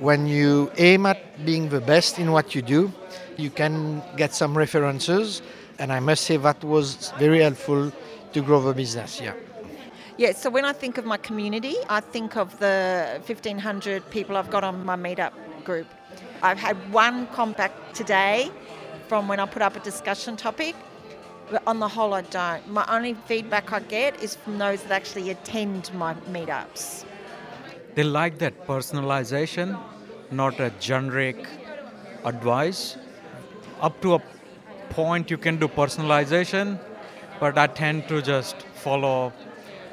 when you aim at being the best in what you do, you can get some references. And I must say that was very helpful to grow the business. Yeah. Yeah, so when I think of my community, I think of the 1,500 people I've got on my meetup group. I've had one contact today from when I put up a discussion topic, but on the whole, I don't. My only feedback I get is from those that actually attend my meetups. They like that personalization, not a generic advice. Up to a point, you can do personalization, but I tend to just follow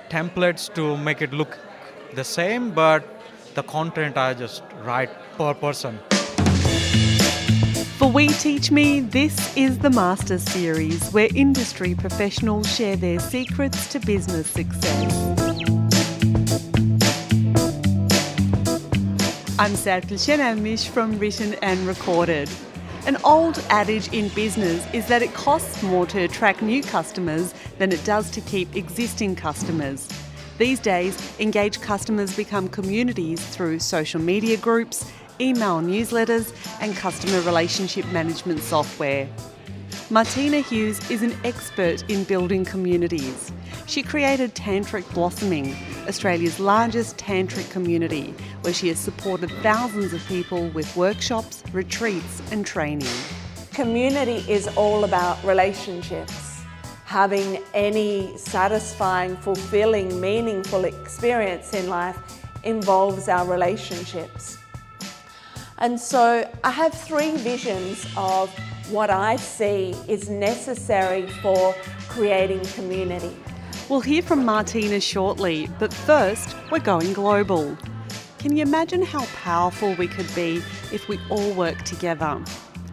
templates to make it look the same, but the content I just write per person. For We Teach Me, this is the Masters Series, where industry professionals share their secrets to business success. I'm Serpil Shenamish from Written and Recorded. An old adage in business is that it costs more to attract new customers than it does to keep existing customers. These days, engaged customers become communities through social media groups, email newsletters, and customer relationship management software. Martina Hughes is an expert in building communities. She created Tantric Blossoming, Australia's largest tantric community, where she has supported thousands of people with workshops, retreats, and training. Community is all about relationships. Having any satisfying, fulfilling, meaningful experience in life involves our relationships. And so I have three visions of what I see is necessary for creating community. We'll hear from Martina shortly, but first, we're going global. Can you imagine how powerful we could be if we all work together?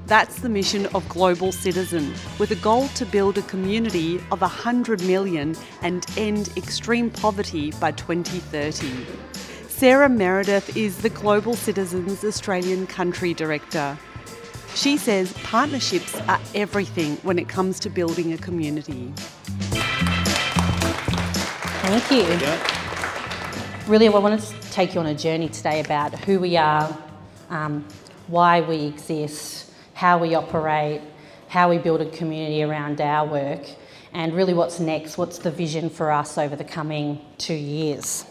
That's the mission of Global Citizen, with a goal to build a community of 100 million and end extreme poverty by 2030. Sarah Meredith is the Global Citizens Australian Country Director. She says partnerships are everything when it comes to building a community. Thank you. Really, I wanted to take you on a journey today about who we are, um, why we exist, how we operate, how we build a community around our work, and really what's next, what's the vision for us over the coming two years.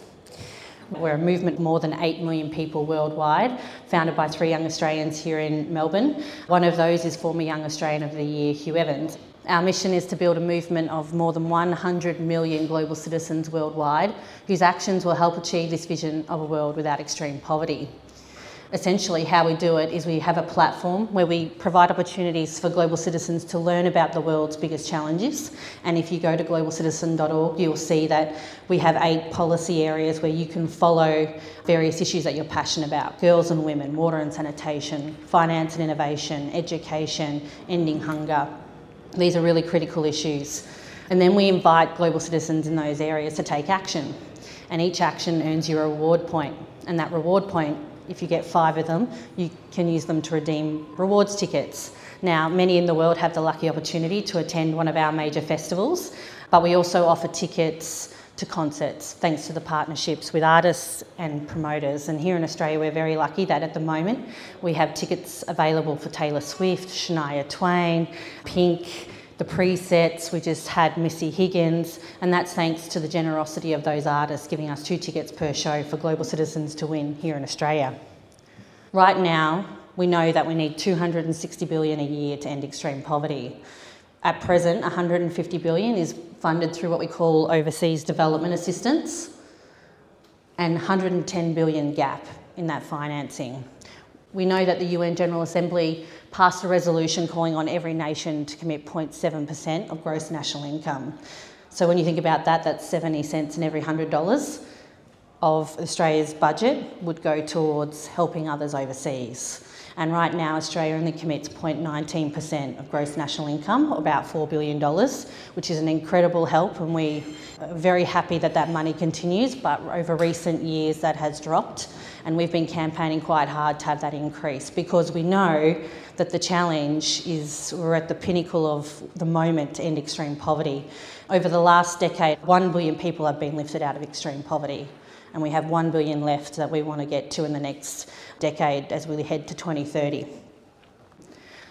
We're a movement more than 8 million people worldwide, founded by three young Australians here in Melbourne. One of those is former Young Australian of the Year, Hugh Evans. Our mission is to build a movement of more than 100 million global citizens worldwide whose actions will help achieve this vision of a world without extreme poverty essentially how we do it is we have a platform where we provide opportunities for global citizens to learn about the world's biggest challenges. And if you go to globalcitizen.org, you'll see that we have eight policy areas where you can follow various issues that you're passionate about girls and women, water and sanitation, finance and innovation, education, ending hunger. These are really critical issues. And then we invite global citizens in those areas to take action. And each action earns you a reward point. And that reward point if you get five of them, you can use them to redeem rewards tickets. Now, many in the world have the lucky opportunity to attend one of our major festivals, but we also offer tickets to concerts thanks to the partnerships with artists and promoters. And here in Australia, we're very lucky that at the moment we have tickets available for Taylor Swift, Shania Twain, Pink, the presets. We just had Missy Higgins, and that's thanks to the generosity of those artists giving us two tickets per show for global citizens to win here in Australia. Right now, we know that we need 260 billion a year to end extreme poverty. At present, 150 billion is funded through what we call overseas development assistance, and 110 billion gap in that financing. We know that the UN General Assembly passed a resolution calling on every nation to commit 0.7% of gross national income. So when you think about that, that's 70 cents in every $100 of Australia's budget would go towards helping others overseas. And right now, Australia only commits 0.19% of gross national income, about $4 billion, which is an incredible help. And we are very happy that that money continues, but over recent years, that has dropped. And we've been campaigning quite hard to have that increase because we know that the challenge is we're at the pinnacle of the moment to end extreme poverty. Over the last decade, 1 billion people have been lifted out of extreme poverty. And we have 1 billion left that we want to get to in the next decade as we head to 2030.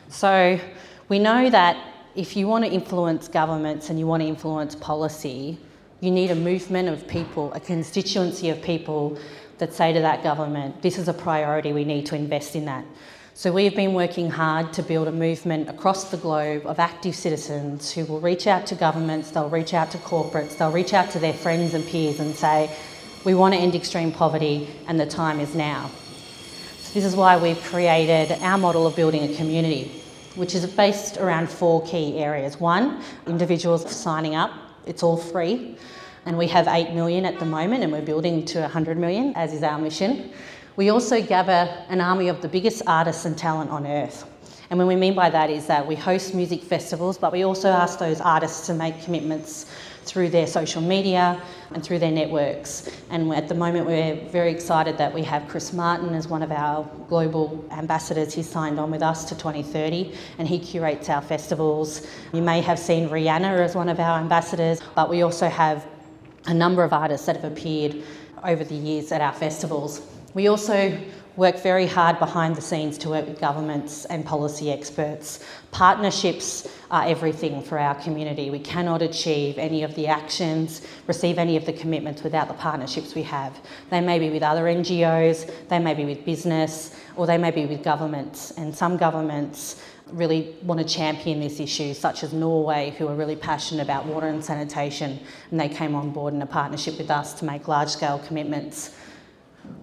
So we know that if you want to influence governments and you want to influence policy, you need a movement of people, a constituency of people that say to that government, this is a priority, we need to invest in that. So we've been working hard to build a movement across the globe of active citizens who will reach out to governments, they'll reach out to corporates, they'll reach out to their friends and peers and say, we want to end extreme poverty and the time is now. This is why we've created our model of building a community, which is based around four key areas. One, individuals signing up, it's all free and we have 8 million at the moment and we're building to 100 million, as is our mission. We also gather an army of the biggest artists and talent on earth. And what we mean by that is that we host music festivals, but we also ask those artists to make commitments through their social media and through their networks. And at the moment, we're very excited that we have Chris Martin as one of our global ambassadors. He's signed on with us to 2030 and he curates our festivals. You may have seen Rihanna as one of our ambassadors, but we also have a number of artists that have appeared over the years at our festivals. We also work very hard behind the scenes to work with governments and policy experts. Partnerships are everything for our community. We cannot achieve any of the actions, receive any of the commitments without the partnerships we have. They may be with other NGOs, they may be with business, or they may be with governments. And some governments really want to champion this issue, such as Norway, who are really passionate about water and sanitation, and they came on board in a partnership with us to make large scale commitments.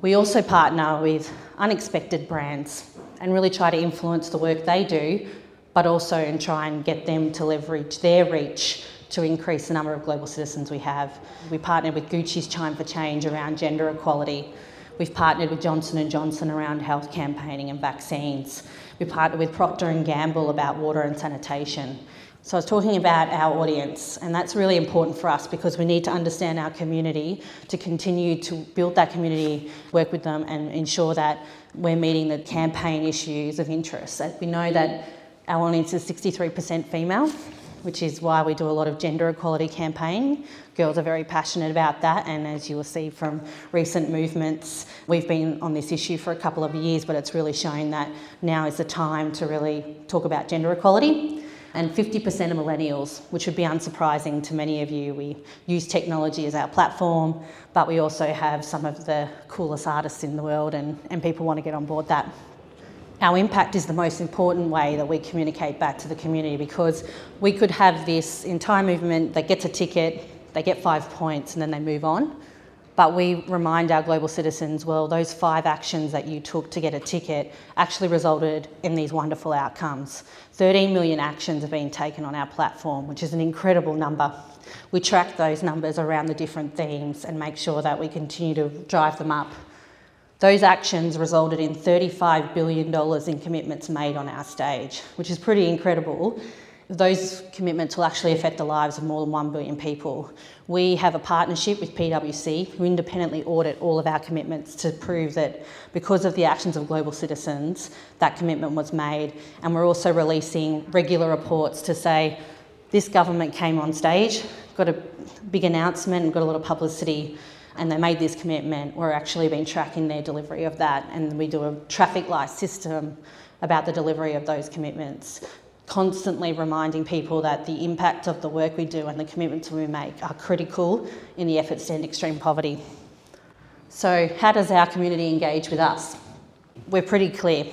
We also partner with unexpected brands and really try to influence the work they do, but also and try and get them to leverage their reach to increase the number of global citizens we have. We partnered with Gucci's Chime for Change around gender equality. We've partnered with Johnson & Johnson around health campaigning and vaccines. We partnered with Procter & Gamble about water and sanitation. So I was talking about our audience, and that's really important for us because we need to understand our community to continue to build that community, work with them, and ensure that we're meeting the campaign issues of interest. We know that our audience is 63% female, which is why we do a lot of gender equality campaigning. Girls are very passionate about that, and as you will see from recent movements, we've been on this issue for a couple of years, but it's really shown that now is the time to really talk about gender equality. And 50% of millennials, which would be unsurprising to many of you. We use technology as our platform, but we also have some of the coolest artists in the world, and, and people want to get on board that. Our impact is the most important way that we communicate back to the community because we could have this entire movement that gets a ticket, they get five points, and then they move on. But we remind our global citizens well, those five actions that you took to get a ticket actually resulted in these wonderful outcomes. 13 million actions have been taken on our platform, which is an incredible number. We track those numbers around the different themes and make sure that we continue to drive them up. Those actions resulted in $35 billion in commitments made on our stage, which is pretty incredible. Those commitments will actually affect the lives of more than 1 billion people. We have a partnership with PwC who independently audit all of our commitments to prove that because of the actions of global citizens, that commitment was made. And we're also releasing regular reports to say this government came on stage, got a big announcement, got a lot of publicity and they made this commitment, we're actually been tracking their delivery of that, and we do a traffic light system about the delivery of those commitments. Constantly reminding people that the impact of the work we do and the commitments we make are critical in the efforts to end extreme poverty. So, how does our community engage with us? We're pretty clear.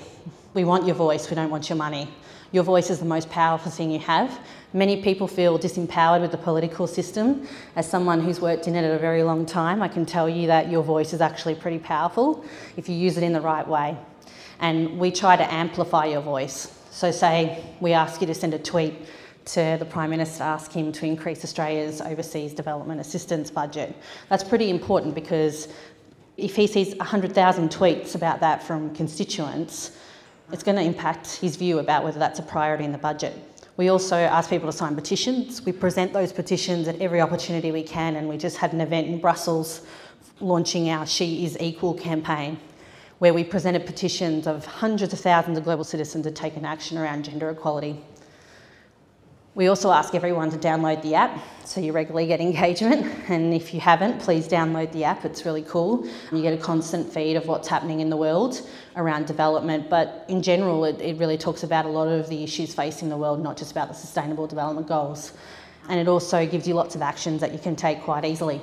We want your voice, we don't want your money. Your voice is the most powerful thing you have. Many people feel disempowered with the political system. As someone who's worked in it at a very long time, I can tell you that your voice is actually pretty powerful if you use it in the right way. And we try to amplify your voice. So, say we ask you to send a tweet to the Prime Minister, ask him to increase Australia's overseas development assistance budget. That's pretty important because if he sees 100,000 tweets about that from constituents, it's going to impact his view about whether that's a priority in the budget. We also ask people to sign petitions. We present those petitions at every opportunity we can, and we just had an event in Brussels launching our She is Equal campaign, where we presented petitions of hundreds of thousands of global citizens to take an action around gender equality. We also ask everyone to download the app so you regularly get engagement. And if you haven't, please download the app, it's really cool. You get a constant feed of what's happening in the world around development, but in general, it, it really talks about a lot of the issues facing the world, not just about the Sustainable Development Goals. And it also gives you lots of actions that you can take quite easily.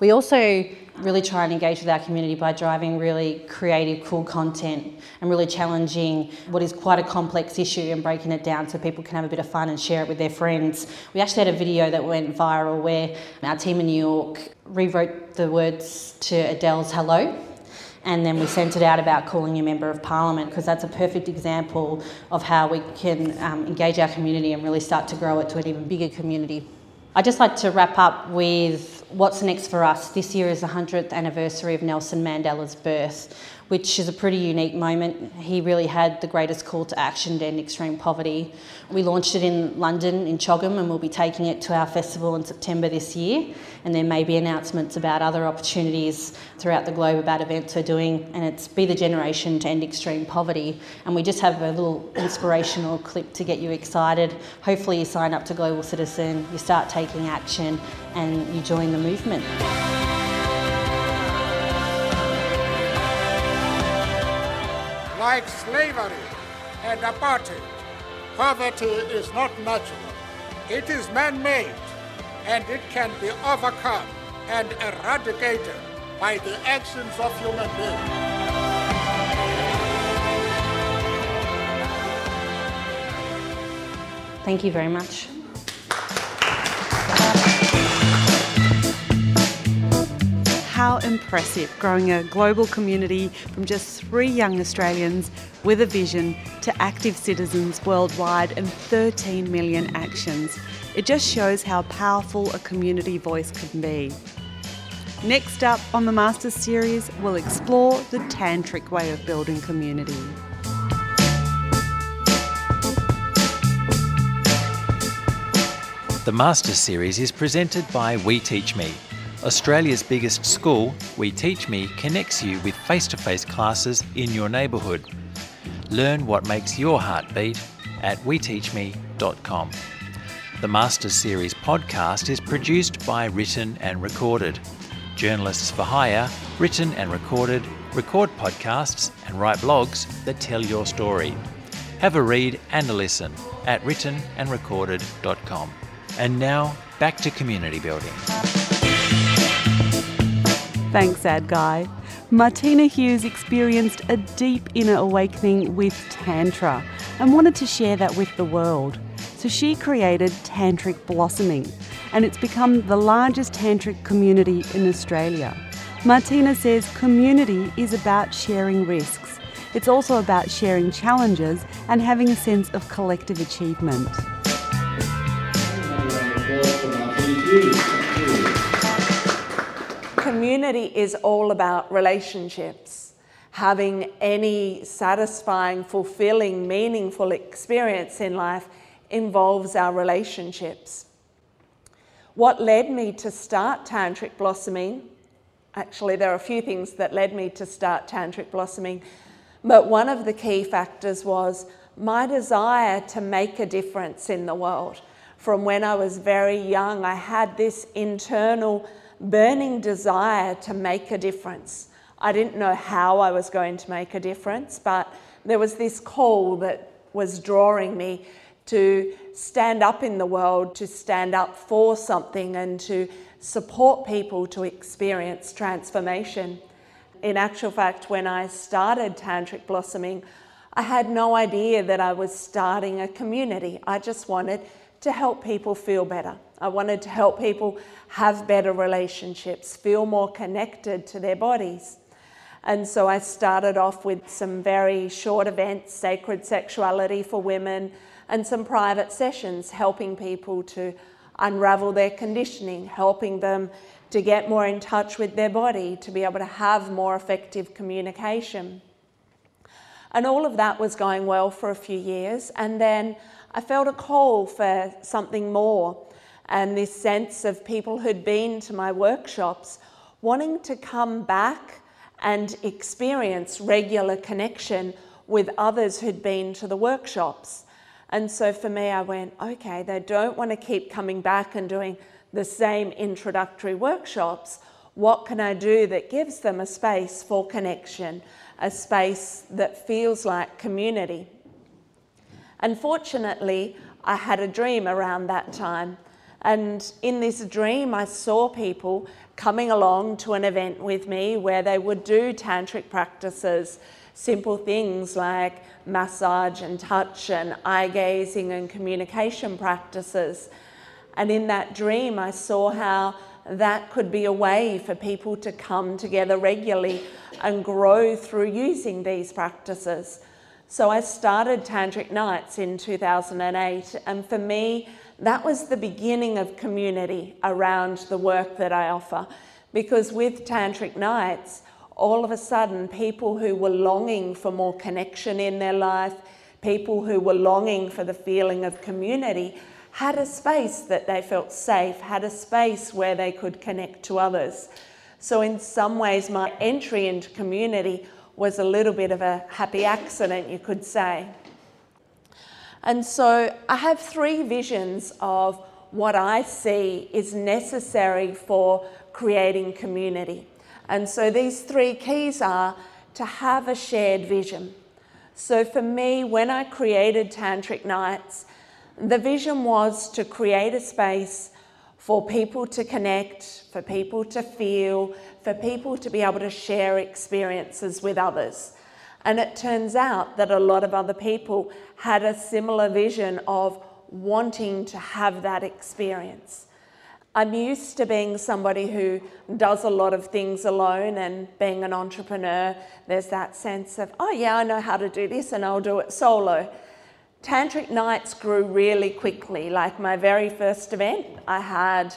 We also really try and engage with our community by driving really creative, cool content and really challenging what is quite a complex issue and breaking it down so people can have a bit of fun and share it with their friends. We actually had a video that went viral where our team in New York rewrote the words to Adele's Hello and then we sent it out about calling you member of parliament because that's a perfect example of how we can um, engage our community and really start to grow it to an even bigger community. I'd just like to wrap up with what's next for us. This year is the 100th anniversary of Nelson Mandela's birth which is a pretty unique moment. He really had the greatest call to action to end extreme poverty. We launched it in London, in CHOGM, and we'll be taking it to our festival in September this year. And there may be announcements about other opportunities throughout the globe about events we're doing, and it's Be the Generation to End Extreme Poverty. And we just have a little inspirational clip to get you excited. Hopefully, you sign up to Global Citizen, you start taking action, and you join the movement. Like slavery and apartheid, poverty is not natural. It is man-made and it can be overcome and eradicated by the actions of human beings. Thank you very much. How impressive growing a global community from just three young Australians with a vision to active citizens worldwide and 13 million actions. It just shows how powerful a community voice can be. Next up on the Masters series, we'll explore the tantric way of building community. The Masters series is presented by We Teach Me, Australia's biggest school, We Teach Me, connects you with face to face classes in your neighbourhood. Learn what makes your heart beat at weteachme.com. The Masters Series podcast is produced by Written and Recorded. Journalists for hire, written and recorded, record podcasts and write blogs that tell your story. Have a read and a listen at writtenandrecorded.com. And now, back to community building. Thanks, Ad Guy. Martina Hughes experienced a deep inner awakening with Tantra and wanted to share that with the world. So she created Tantric Blossoming, and it's become the largest tantric community in Australia. Martina says community is about sharing risks. It's also about sharing challenges and having a sense of collective achievement. Community is all about relationships. Having any satisfying, fulfilling, meaningful experience in life involves our relationships. What led me to start Tantric Blossoming? Actually, there are a few things that led me to start Tantric Blossoming, but one of the key factors was my desire to make a difference in the world. From when I was very young, I had this internal burning desire to make a difference. I didn't know how I was going to make a difference, but there was this call that was drawing me to stand up in the world, to stand up for something, and to support people to experience transformation. In actual fact, when I started Tantric Blossoming, I had no idea that I was starting a community. I just wanted to help people feel better. I wanted to help people have better relationships, feel more connected to their bodies. And so I started off with some very short events, sacred sexuality for women, and some private sessions helping people to unravel their conditioning, helping them to get more in touch with their body, to be able to have more effective communication. And all of that was going well for a few years. And then I felt a call for something more and this sense of people who'd been to my workshops wanting to come back and experience regular connection with others who'd been to the workshops. And so for me, I went, okay, they don't want to keep coming back and doing the same introductory workshops. What can I do that gives them a space for connection, a space that feels like community? Unfortunately, I had a dream around that time. And in this dream, I saw people coming along to an event with me where they would do tantric practices, simple things like massage and touch and eye gazing and communication practices. And in that dream, I saw how that could be a way for people to come together regularly and grow through using these practices. So I started Tantric Nights in 2008, and for me, that was the beginning of community around the work that I offer. Because with Tantric Nights, all of a sudden, people who were longing for more connection in their life, people who were longing for the feeling of community, had a space that they felt safe, had a space where they could connect to others. So, in some ways, my entry into community was a little bit of a happy accident, you could say. And so I have three visions of what I see is necessary for creating community. And so these three keys are to have a shared vision. So for me, when I created Tantric Nights, the vision was to create a space for people to connect, for people to feel, for people to be able to share experiences with others. And it turns out that a lot of other people had a similar vision of wanting to have that experience. I'm used to being somebody who does a lot of things alone and being an entrepreneur, there's that sense of, oh yeah, I know how to do this and I'll do it solo. Tantric nights grew really quickly. Like my very first event, I had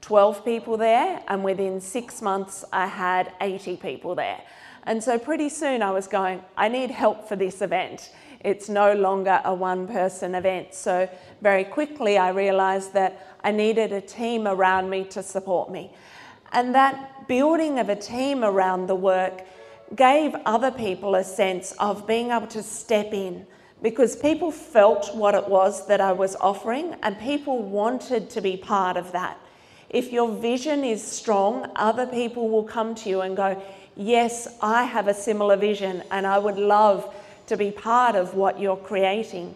12 people there, and within six months, I had 80 people there. And so pretty soon I was going, I need help for this event. It's no longer a one person event. So very quickly I realized that I needed a team around me to support me. And that building of a team around the work gave other people a sense of being able to step in because people felt what it was that I was offering and people wanted to be part of that. If your vision is strong, other people will come to you and go, Yes, I have a similar vision and I would love to be part of what you're creating.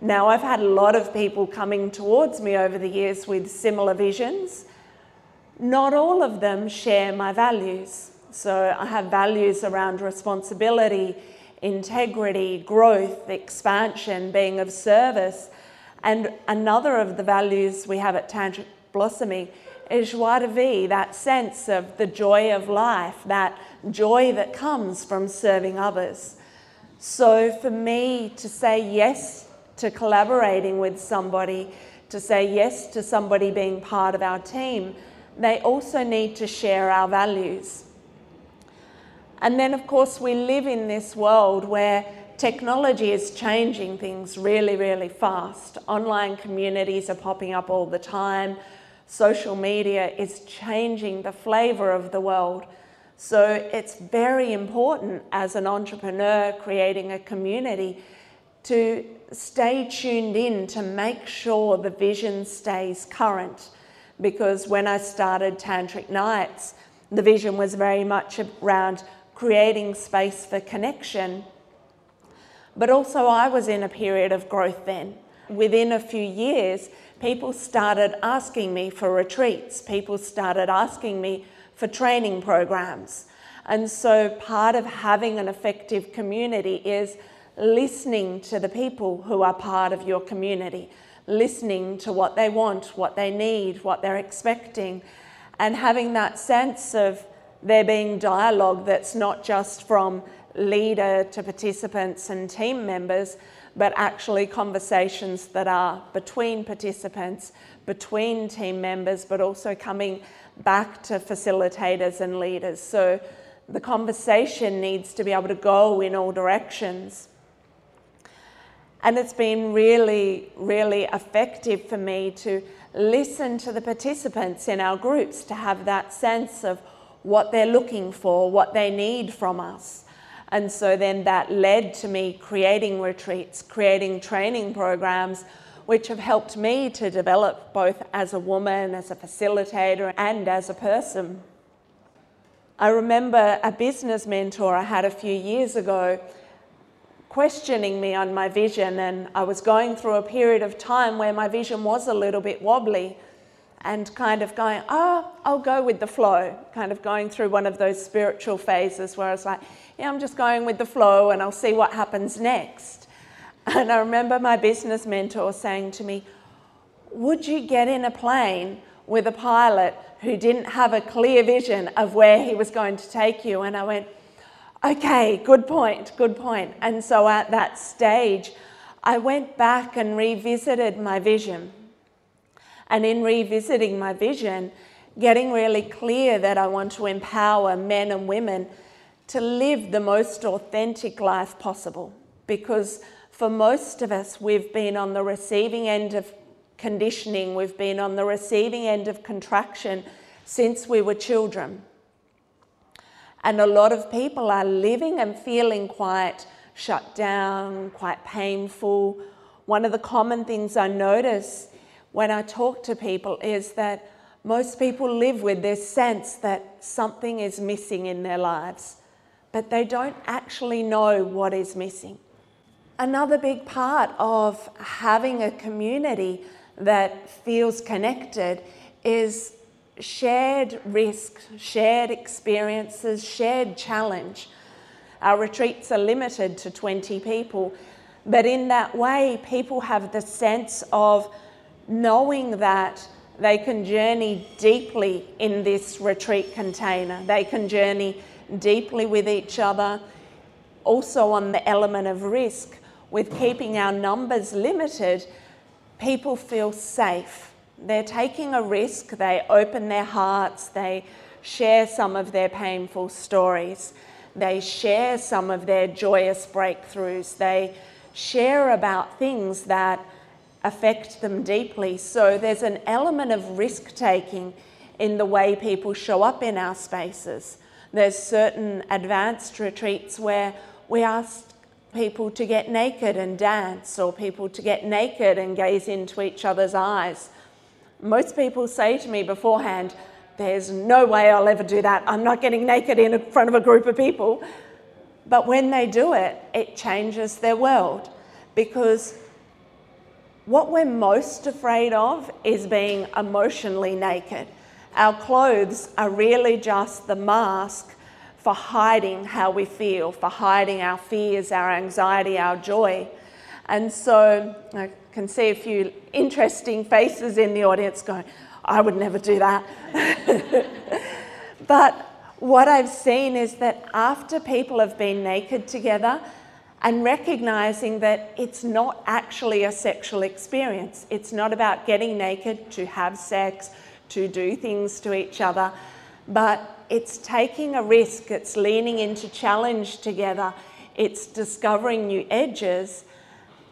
Now, I've had a lot of people coming towards me over the years with similar visions. Not all of them share my values. So, I have values around responsibility, integrity, growth, expansion, being of service. And another of the values we have at Tantric blossoming is joie de that sense of the joy of life, that joy that comes from serving others. So for me to say yes to collaborating with somebody, to say yes to somebody being part of our team, they also need to share our values. And then, of course, we live in this world where technology is changing things really, really fast. Online communities are popping up all the time social media is changing the flavor of the world. So it's very important as an entrepreneur creating a community to stay tuned in to make sure the vision stays current. Because when I started Tantric Nights, the vision was very much around creating space for connection. But also, I was in a period of growth then. Within a few years, people started asking me for retreats, people started asking me for training programs. And so, part of having an effective community is listening to the people who are part of your community, listening to what they want, what they need, what they're expecting, and having that sense of there being dialogue that's not just from leader to participants and team members, but actually conversations that are between participants, between team members, but also coming back to facilitators and leaders. So the conversation needs to be able to go in all directions. And it's been really, really effective for me to listen to the participants in our groups to have that sense of what they're looking for, what they need from us. And so then that led to me creating retreats, creating training programs, which have helped me to develop both as a woman, as a facilitator, and as a person. I remember a business mentor I had a few years ago questioning me on my vision, and I was going through a period of time where my vision was a little bit wobbly and kind of going, oh, I'll go with the flow, kind of going through one of those spiritual phases where I was like, yeah, I'm just going with the flow and I'll see what happens next. And I remember my business mentor saying to me, Would you get in a plane with a pilot who didn't have a clear vision of where he was going to take you. And I went, okay, good point, good point. And so at that stage, I went back and revisited my vision. And in revisiting my vision, getting really clear that I want to empower men and women to live the most authentic life possible. Because for most of us, we've been on the receiving end of conditioning, we've been on the receiving end of contraction since we were children. And a lot of people are living and feeling quite shut down, quite painful. One of the common things I notice when I talk to people is that most people live with this sense that something is missing in their lives, but they don't actually know what is missing. Another big part of having a community that feels connected is shared risk, shared experiences, shared challenge. Our retreats are limited to 20 people, but in that way, people have the sense of knowing that they can journey deeply in this retreat container. They can journey deeply with each other. Also, on the element of risk, with keeping our numbers limited, people feel safe. They're taking a risk, they open their hearts, they share some of their painful stories, they share some of their joyous breakthroughs, they share about things that affect them deeply. So there's an element of risk taking in the way people show up in our spaces. There's certain advanced retreats where we ask people to get naked and dance, or people to get naked and gaze into each other's eyes. Most people say to me beforehand, There's no way I'll ever do that. I'm not getting naked in front of a group of people. But when they do it, it changes their world because what we're most afraid of is being emotionally naked. Our clothes are really just the mask for hiding how we feel, for hiding our fears, our anxiety, our joy. And so I can see a few interesting faces in the audience going, I would never do that. but what I've seen is that after people have been naked together and recognizing that it's not actually a sexual experience, it's not about getting naked to have sex, to do things to each other, but it's taking a risk, it's leaning into challenge together, it's discovering new edges.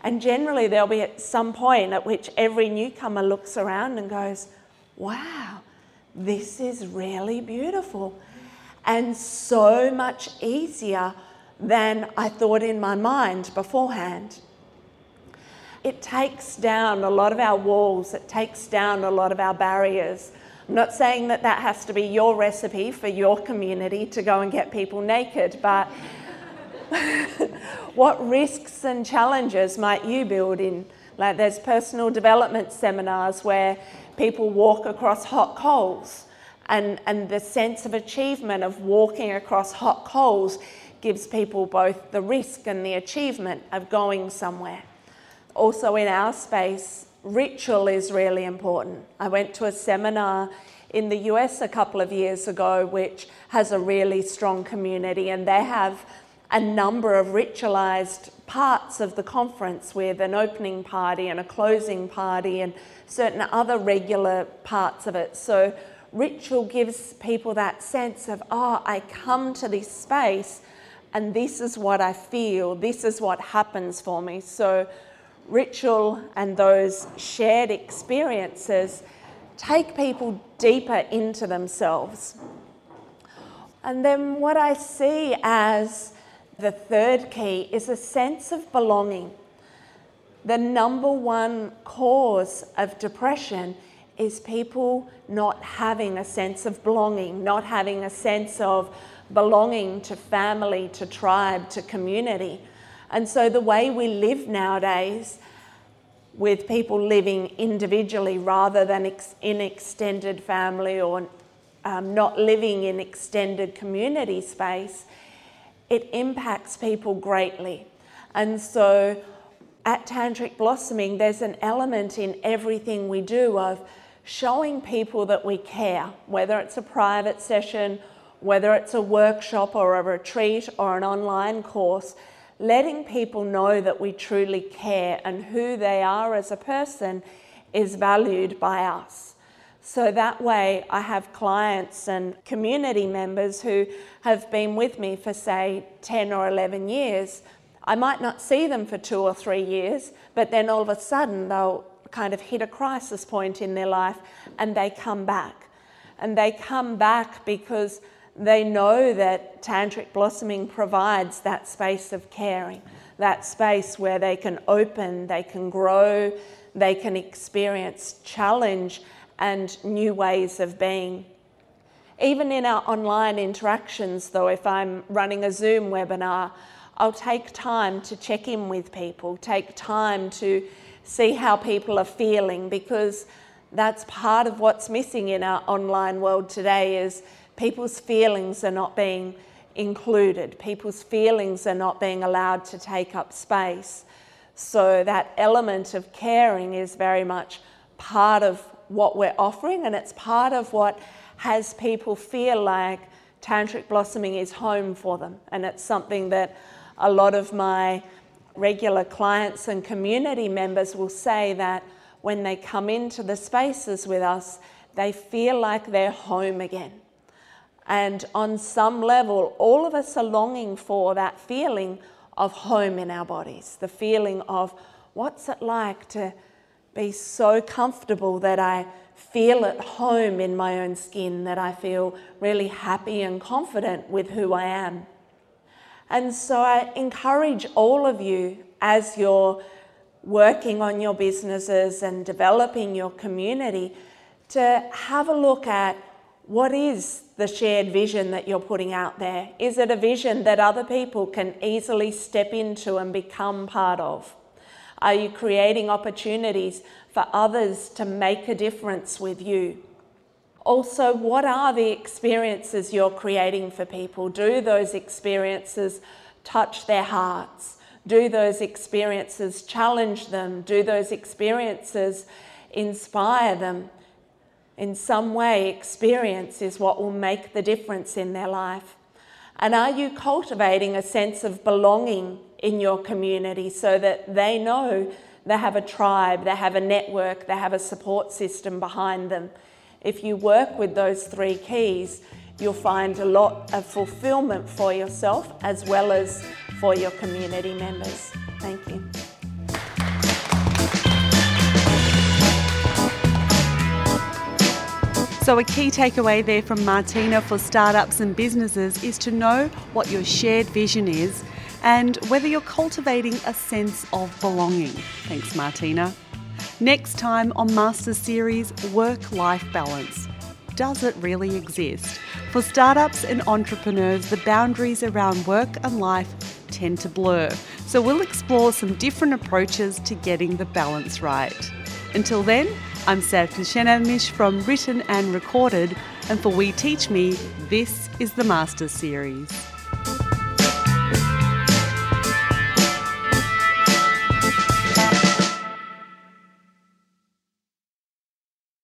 And generally, there'll be at some point at which every newcomer looks around and goes, Wow, this is really beautiful and so much easier than I thought in my mind beforehand. It takes down a lot of our walls, it takes down a lot of our barriers. I'm not saying that that has to be your recipe for your community to go and get people naked, but what risks and challenges might you build in? Like there's personal development seminars where people walk across hot coals, and, and the sense of achievement of walking across hot coals gives people both the risk and the achievement of going somewhere. Also, in our space, ritual is really important. I went to a seminar in the US a couple of years ago, which has a really strong community, and they have a number of ritualized parts of the conference with an opening party and a closing party and certain other regular parts of it. So, ritual gives people that sense of, oh, I come to this space and this is what I feel, this is what happens for me. So, ritual and those shared experiences take people deeper into themselves. And then what I see as The third key is a sense of belonging. The number one cause of depression is people not having a sense of belonging, not having a sense of belonging to family, to tribe, to community. And so the way we live nowadays, with people living individually rather than ex- in extended family or um, not living in extended community space, it impacts people greatly. And so at Tantric Blossoming, there's an element in everything we do of showing people that we care, whether it's a private session, whether it's a workshop or a retreat or an online course, letting people know that we truly care and who they are as a person is valued by us. So that way, I have clients and community members who have been with me for, say, 10 or 11 years. I might not see them for two or three years, but then all of a sudden they'll kind of hit a crisis point in their life and they come back. And they come back because they know that Tantric Blossoming provides that space of caring, that space where they can open, they can grow, they can experience challenge and new ways of being. Even in our online interactions, though, if I'm running a Zoom webinar, I'll take time to check in with people, take time to see how people are feeling because that's part of what's missing in our online world today is people's feelings are not being included people's feelings are not being allowed to take up space so that element of caring is very much part of what we're offering, and it's part of what has people feel like tantric blossoming is home for them. And it's something that a lot of my regular clients and community members will say that when they come into the spaces with us, they feel like they're home again. And on some level, all of us are longing for that feeling of home in our bodies, the feeling of what's it like to be so comfortable that I feel at home in my own skin, that I feel really happy and confident with who I am. And so I encourage all of you as you're working on your businesses and developing your community to have a look at what is the shared vision that you're putting out there? Is it a vision that other people can easily step into and become part of? Are you creating opportunities for others to make a difference with you? Also, what are the experiences you're creating for people? Do those experiences touch their hearts? Do those experiences challenge them? Do those experiences inspire them? In some way, experience is what will make the difference in their life. And are you cultivating a sense of belonging in your community so that they know they have a tribe, they have a network, they have a support system behind them. If you work with those three keys, you'll find a lot of fulfillment for yourself as well as for your community members. Thank you. So, a key takeaway there from Martina for startups and businesses is to know what your shared vision is and whether you're cultivating a sense of belonging. Thanks, Martina. Next time on Master Series Work Life Balance. Does it really exist? For startups and entrepreneurs, the boundaries around work and life tend to blur. So we'll explore some different approaches to getting the balance right. Until then, I'm Sarah Shenamish from Written and Recorded, and for We Teach Me, this is the Master Series.